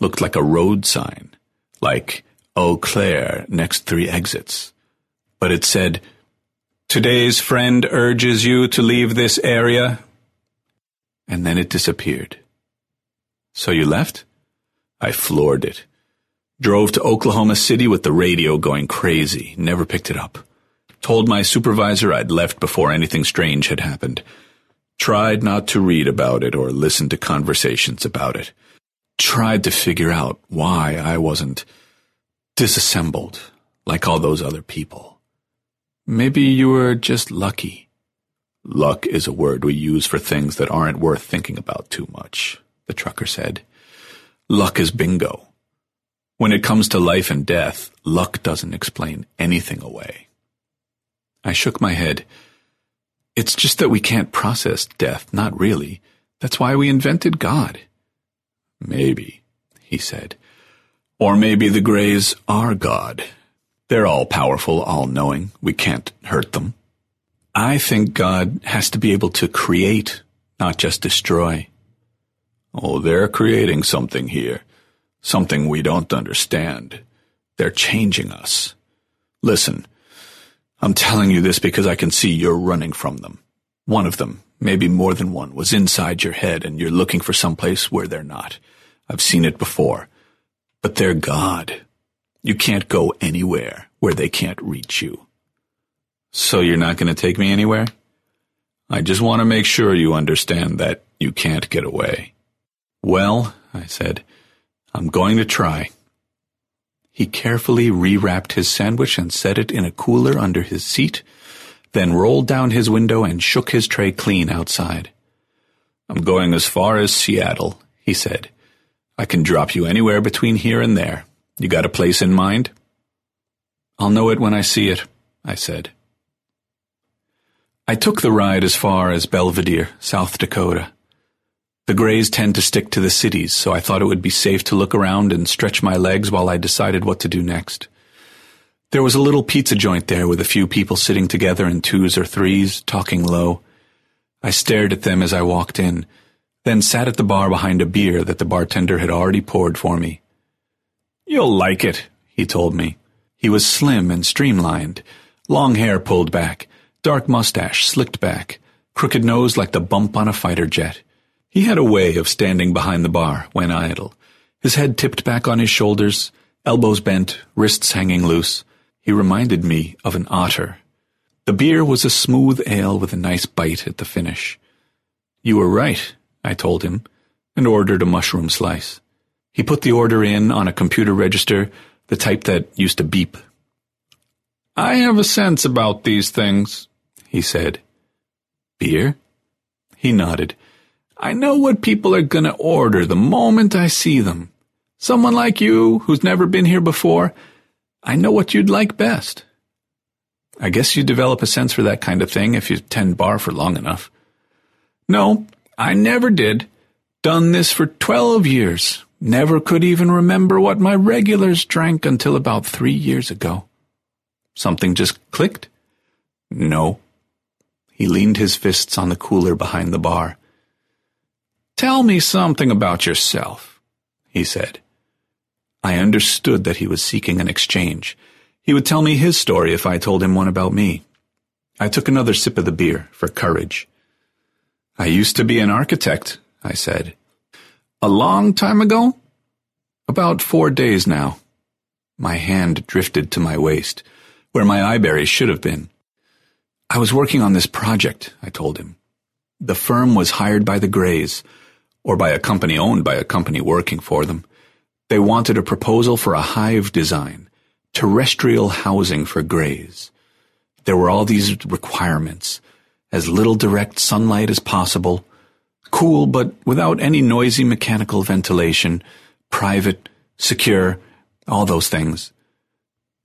Looked like a road sign. Like, Eau Claire, next three exits. But it said, Today's friend urges you to leave this area. And then it disappeared. So you left? I floored it. Drove to Oklahoma City with the radio going crazy, never picked it up. Told my supervisor I'd left before anything strange had happened. Tried not to read about it or listen to conversations about it. Tried to figure out why I wasn't disassembled like all those other people. Maybe you were just lucky. Luck is a word we use for things that aren't worth thinking about too much, the trucker said. Luck is bingo. When it comes to life and death, luck doesn't explain anything away. I shook my head. It's just that we can't process death, not really. That's why we invented God. Maybe, he said. Or maybe the Greys are God. They're all powerful, all knowing. We can't hurt them. I think God has to be able to create, not just destroy. Oh, they're creating something here. Something we don't understand. They're changing us. Listen, I'm telling you this because I can see you're running from them. One of them, maybe more than one, was inside your head and you're looking for some place where they're not. I've seen it before. But they're God. You can't go anywhere where they can't reach you. So you're not going to take me anywhere? I just want to make sure you understand that you can't get away. Well, I said, I'm going to try. He carefully rewrapped his sandwich and set it in a cooler under his seat, then rolled down his window and shook his tray clean outside. I'm going as far as Seattle, he said. I can drop you anywhere between here and there. You got a place in mind? I'll know it when I see it, I said. I took the ride as far as Belvidere, South Dakota. The Greys tend to stick to the cities, so I thought it would be safe to look around and stretch my legs while I decided what to do next. There was a little pizza joint there with a few people sitting together in twos or threes, talking low. I stared at them as I walked in, then sat at the bar behind a beer that the bartender had already poured for me. You'll like it, he told me. He was slim and streamlined, long hair pulled back, dark mustache slicked back, crooked nose like the bump on a fighter jet. He had a way of standing behind the bar when idle, his head tipped back on his shoulders, elbows bent, wrists hanging loose. He reminded me of an otter. The beer was a smooth ale with a nice bite at the finish. You were right, I told him, and ordered a mushroom slice. He put the order in on a computer register, the type that used to beep. I have a sense about these things, he said. Beer? He nodded. I know what people are going to order the moment I see them. Someone like you, who's never been here before, I know what you'd like best. I guess you develop a sense for that kind of thing if you tend bar for long enough. No, I never did. Done this for twelve years. Never could even remember what my regulars drank until about three years ago. Something just clicked? No. He leaned his fists on the cooler behind the bar. Tell me something about yourself, he said. I understood that he was seeking an exchange. He would tell me his story if I told him one about me. I took another sip of the beer for courage. I used to be an architect, I said. A long time ago? About four days now. My hand drifted to my waist, where my iBerries should have been. I was working on this project, I told him. The firm was hired by the Greys, or by a company owned by a company working for them. They wanted a proposal for a hive design, terrestrial housing for greys. There were all these requirements, as little direct sunlight as possible, cool but without any noisy mechanical ventilation, private, secure, all those things.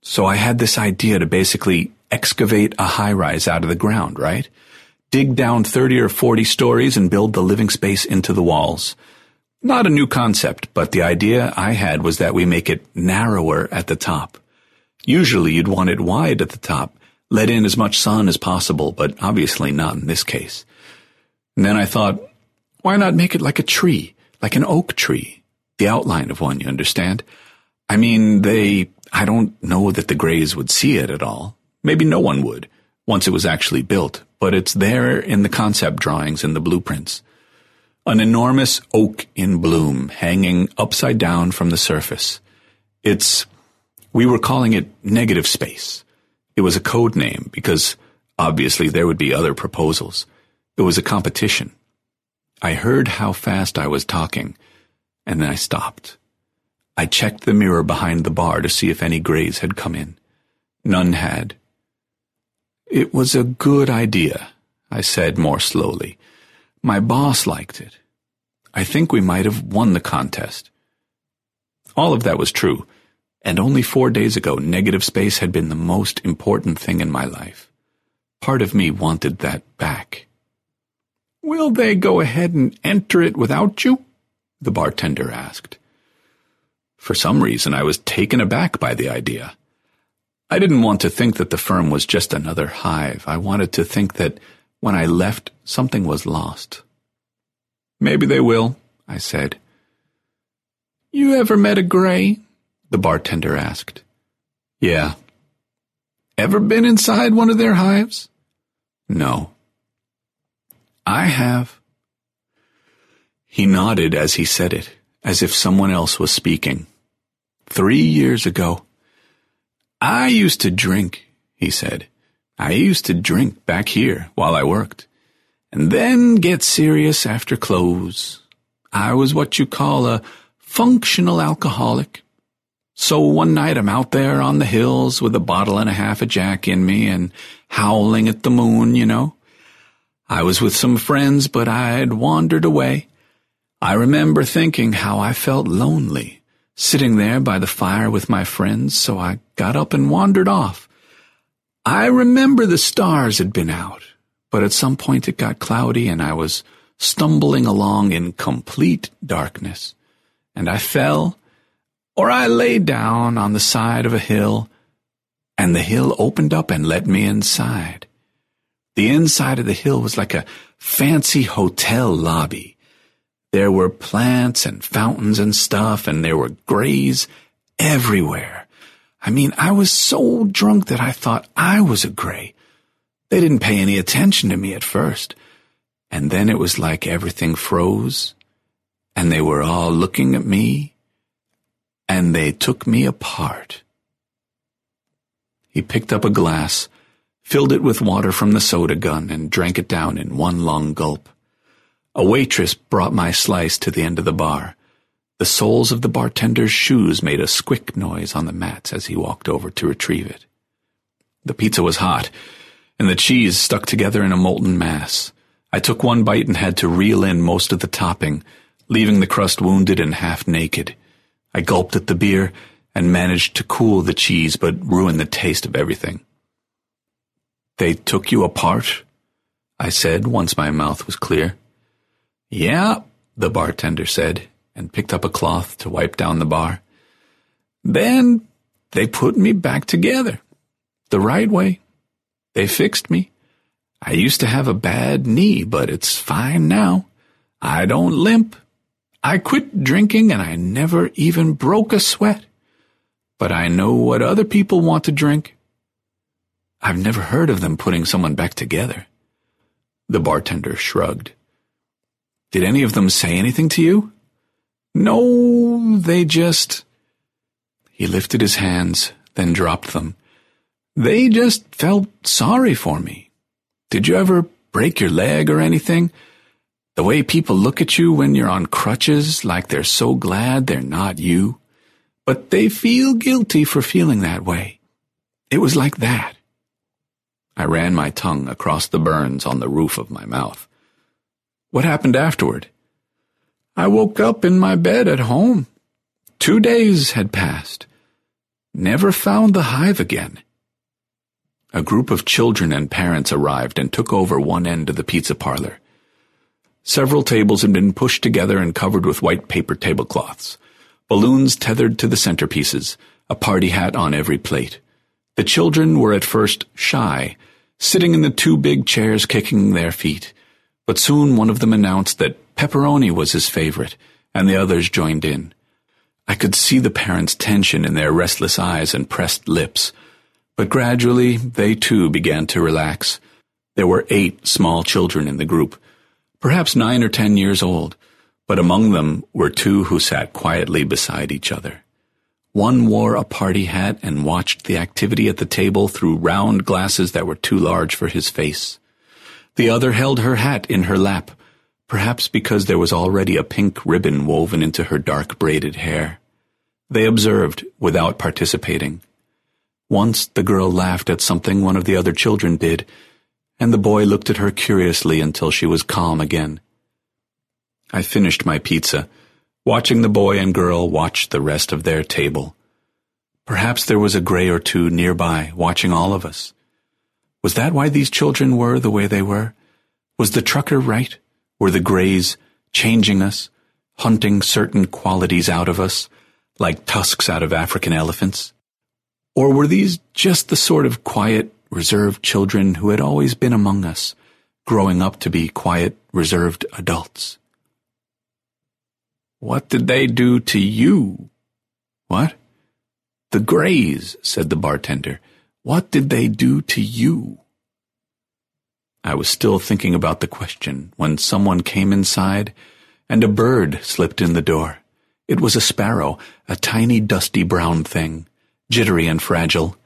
So I had this idea to basically excavate a high rise out of the ground, right? Dig down 30 or 40 stories and build the living space into the walls. Not a new concept, but the idea I had was that we make it narrower at the top. Usually you'd want it wide at the top, let in as much sun as possible, but obviously not in this case. And then I thought, why not make it like a tree, like an oak tree? The outline of one, you understand? I mean, they, I don't know that the Greys would see it at all. Maybe no one would, once it was actually built, but it's there in the concept drawings and the blueprints. An enormous oak in bloom hanging upside down from the surface. It's, we were calling it negative space. It was a code name because obviously there would be other proposals. It was a competition. I heard how fast I was talking, and then I stopped. I checked the mirror behind the bar to see if any grays had come in. None had. It was a good idea, I said more slowly. My boss liked it. I think we might have won the contest. All of that was true, and only four days ago negative space had been the most important thing in my life. Part of me wanted that back. Will they go ahead and enter it without you? the bartender asked. For some reason, I was taken aback by the idea. I didn't want to think that the firm was just another hive. I wanted to think that when I left, something was lost. Maybe they will, I said. You ever met a gray? The bartender asked. Yeah. Ever been inside one of their hives? No. I have. He nodded as he said it, as if someone else was speaking. Three years ago. I used to drink, he said. I used to drink back here while I worked, and then get serious after close. I was what you call a functional alcoholic. So one night I'm out there on the hills with a bottle and a half of Jack in me and howling at the moon, you know. I was with some friends, but I'd wandered away. I remember thinking how I felt lonely sitting there by the fire with my friends, so I got up and wandered off. I remember the stars had been out, but at some point it got cloudy and I was stumbling along in complete darkness. And I fell, or I lay down on the side of a hill, and the hill opened up and let me inside. The inside of the hill was like a fancy hotel lobby. There were plants and fountains and stuff, and there were grays everywhere. I mean, I was so drunk that I thought I was a gray. They didn't pay any attention to me at first. And then it was like everything froze, and they were all looking at me, and they took me apart. He picked up a glass, filled it with water from the soda gun, and drank it down in one long gulp. A waitress brought my slice to the end of the bar. The soles of the bartender's shoes made a squick noise on the mats as he walked over to retrieve it. The pizza was hot, and the cheese stuck together in a molten mass. I took one bite and had to reel in most of the topping, leaving the crust wounded and half naked. I gulped at the beer and managed to cool the cheese but ruined the taste of everything. They took you apart? I said once my mouth was clear. Yeah, the bartender said, and picked up a cloth to wipe down the bar. Then they put me back together. The right way. They fixed me. I used to have a bad knee, but it's fine now. I don't limp. I quit drinking and I never even broke a sweat. But I know what other people want to drink. I've never heard of them putting someone back together. The bartender shrugged. Did any of them say anything to you? No, they just... He lifted his hands, then dropped them. They just felt sorry for me. Did you ever break your leg or anything? The way people look at you when you're on crutches, like they're so glad they're not you. But they feel guilty for feeling that way. It was like that. I ran my tongue across the burns on the roof of my mouth. What happened afterward? I woke up in my bed at home. Two days had passed. Never found the hive again. A group of children and parents arrived and took over one end of the pizza parlor. Several tables had been pushed together and covered with white paper tablecloths, balloons tethered to the centerpieces, a party hat on every plate. The children were at first shy, sitting in the two big chairs kicking their feet. But soon one of them announced that pepperoni was his favorite, and the others joined in. I could see the parents' tension in their restless eyes and pressed lips, but gradually they too began to relax. There were eight small children in the group. perhaps nine or ten years old, but among them were two who sat quietly beside each other. One wore a party hat and watched the activity at the table through round glasses that were too large for his face. The other held her hat in her lap, perhaps because there was already a pink ribbon woven into her dark braided hair. They observed without participating. Once the girl laughed at something one of the other children did, and the boy looked at her curiously until she was calm again. I finished my pizza, watching the boy and girl watch the rest of their table. Perhaps there was a gray or two nearby, watching all of us. Was that why these children were the way they were? Was the trucker right? Were the grays changing us, hunting certain qualities out of us, like tusks out of African elephants? Or were these just the sort of quiet, reserved children who had always been among us, growing up to be quiet, reserved adults? What did they do to you? What? The Greys, said the bartender. What did they do to you? I was still thinking about the question when someone came inside and a bird slipped in the door. It was a sparrow, a tiny dusty brown thing, jittery and fragile.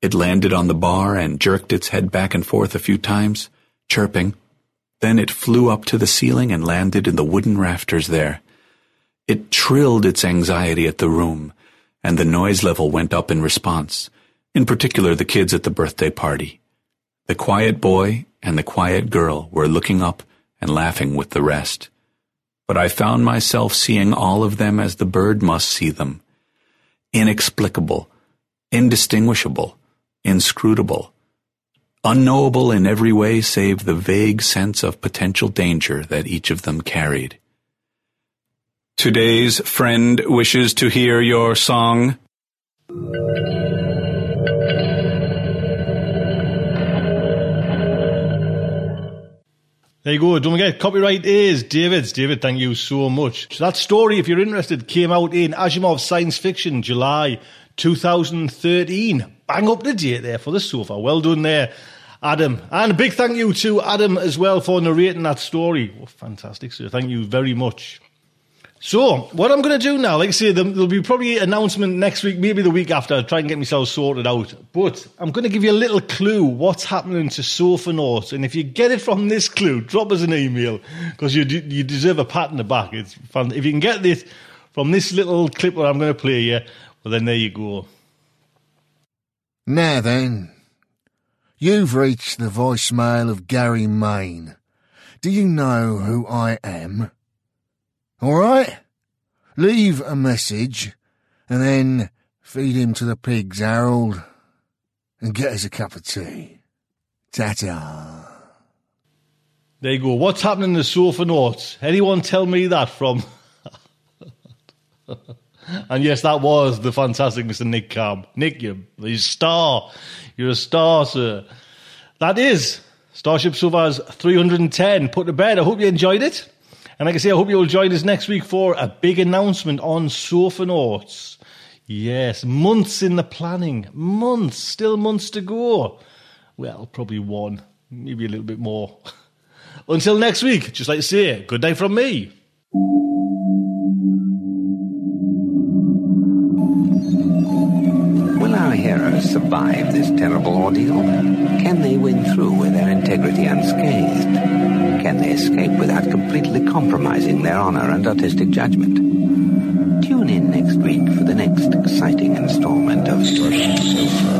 It landed on the bar and jerked its head back and forth a few times, chirping. Then it flew up to the ceiling and landed in the wooden rafters there. It trilled its anxiety at the room, and the noise level went up in response, in particular the kids at the birthday party. The quiet boy and the quiet girl were looking up and laughing with the rest. But I found myself seeing all of them as the bird must see them. Inexplicable, indistinguishable, inscrutable, unknowable in every way save the vague sense of potential danger that each of them carried. Today's friend wishes to hear your song. There you go. Don't forget, copyright is David's. David, thank you so much. So that story, if you're interested, came out in Asimov Science Fiction, July 2013. Bang up the date there for the sofa. Well done there, Adam. And a big thank you to Adam as well for narrating that story. Oh, fantastic, sir. Thank you very much. So, what I'm going to do now, like I say, um, there'll be probably an announcement next week, maybe the week after. I'll try and get myself sorted out. But I'm going to give you a little clue what's happening to Sofa Notes. And if you get it from this clue, drop us an email because you, you deserve a pat in the back. It's fun. If you can get this from this little clip that I'm going to play you, well, then there you go. Now then, you've reached the voicemail of Gary Main. Do you know who I am? All right? Leave a message and then feed him to the pigs, Harold, and get us a cup of tea. Ta-ta. There you go. What's happening to Sofa Notes? Anyone tell me that from... and yes, that was the fantastic Mr. Nick Cab. Nick, you're a star. You're a star, sir. That is Starship Sofa's 310 put to bed. I hope you enjoyed it. And like I say, I hope you'll join us next week for a big announcement on Sofa Yes, months in the planning. Months. Still months to go. Well, probably one. Maybe a little bit more. Until next week, just like to say, good night from me. Will our heroes survive this terrible ordeal? Can they win through with their integrity unscathed? Can they escape without completely compromising their honor and artistic judgment? Tune in next week for the next exciting installment of Starship Sofa.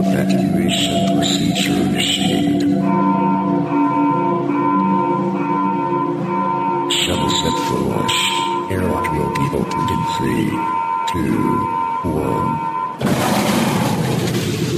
Evacuation procedure initiated. Shuttle set for launch. Airlock will be opened in three, two, one.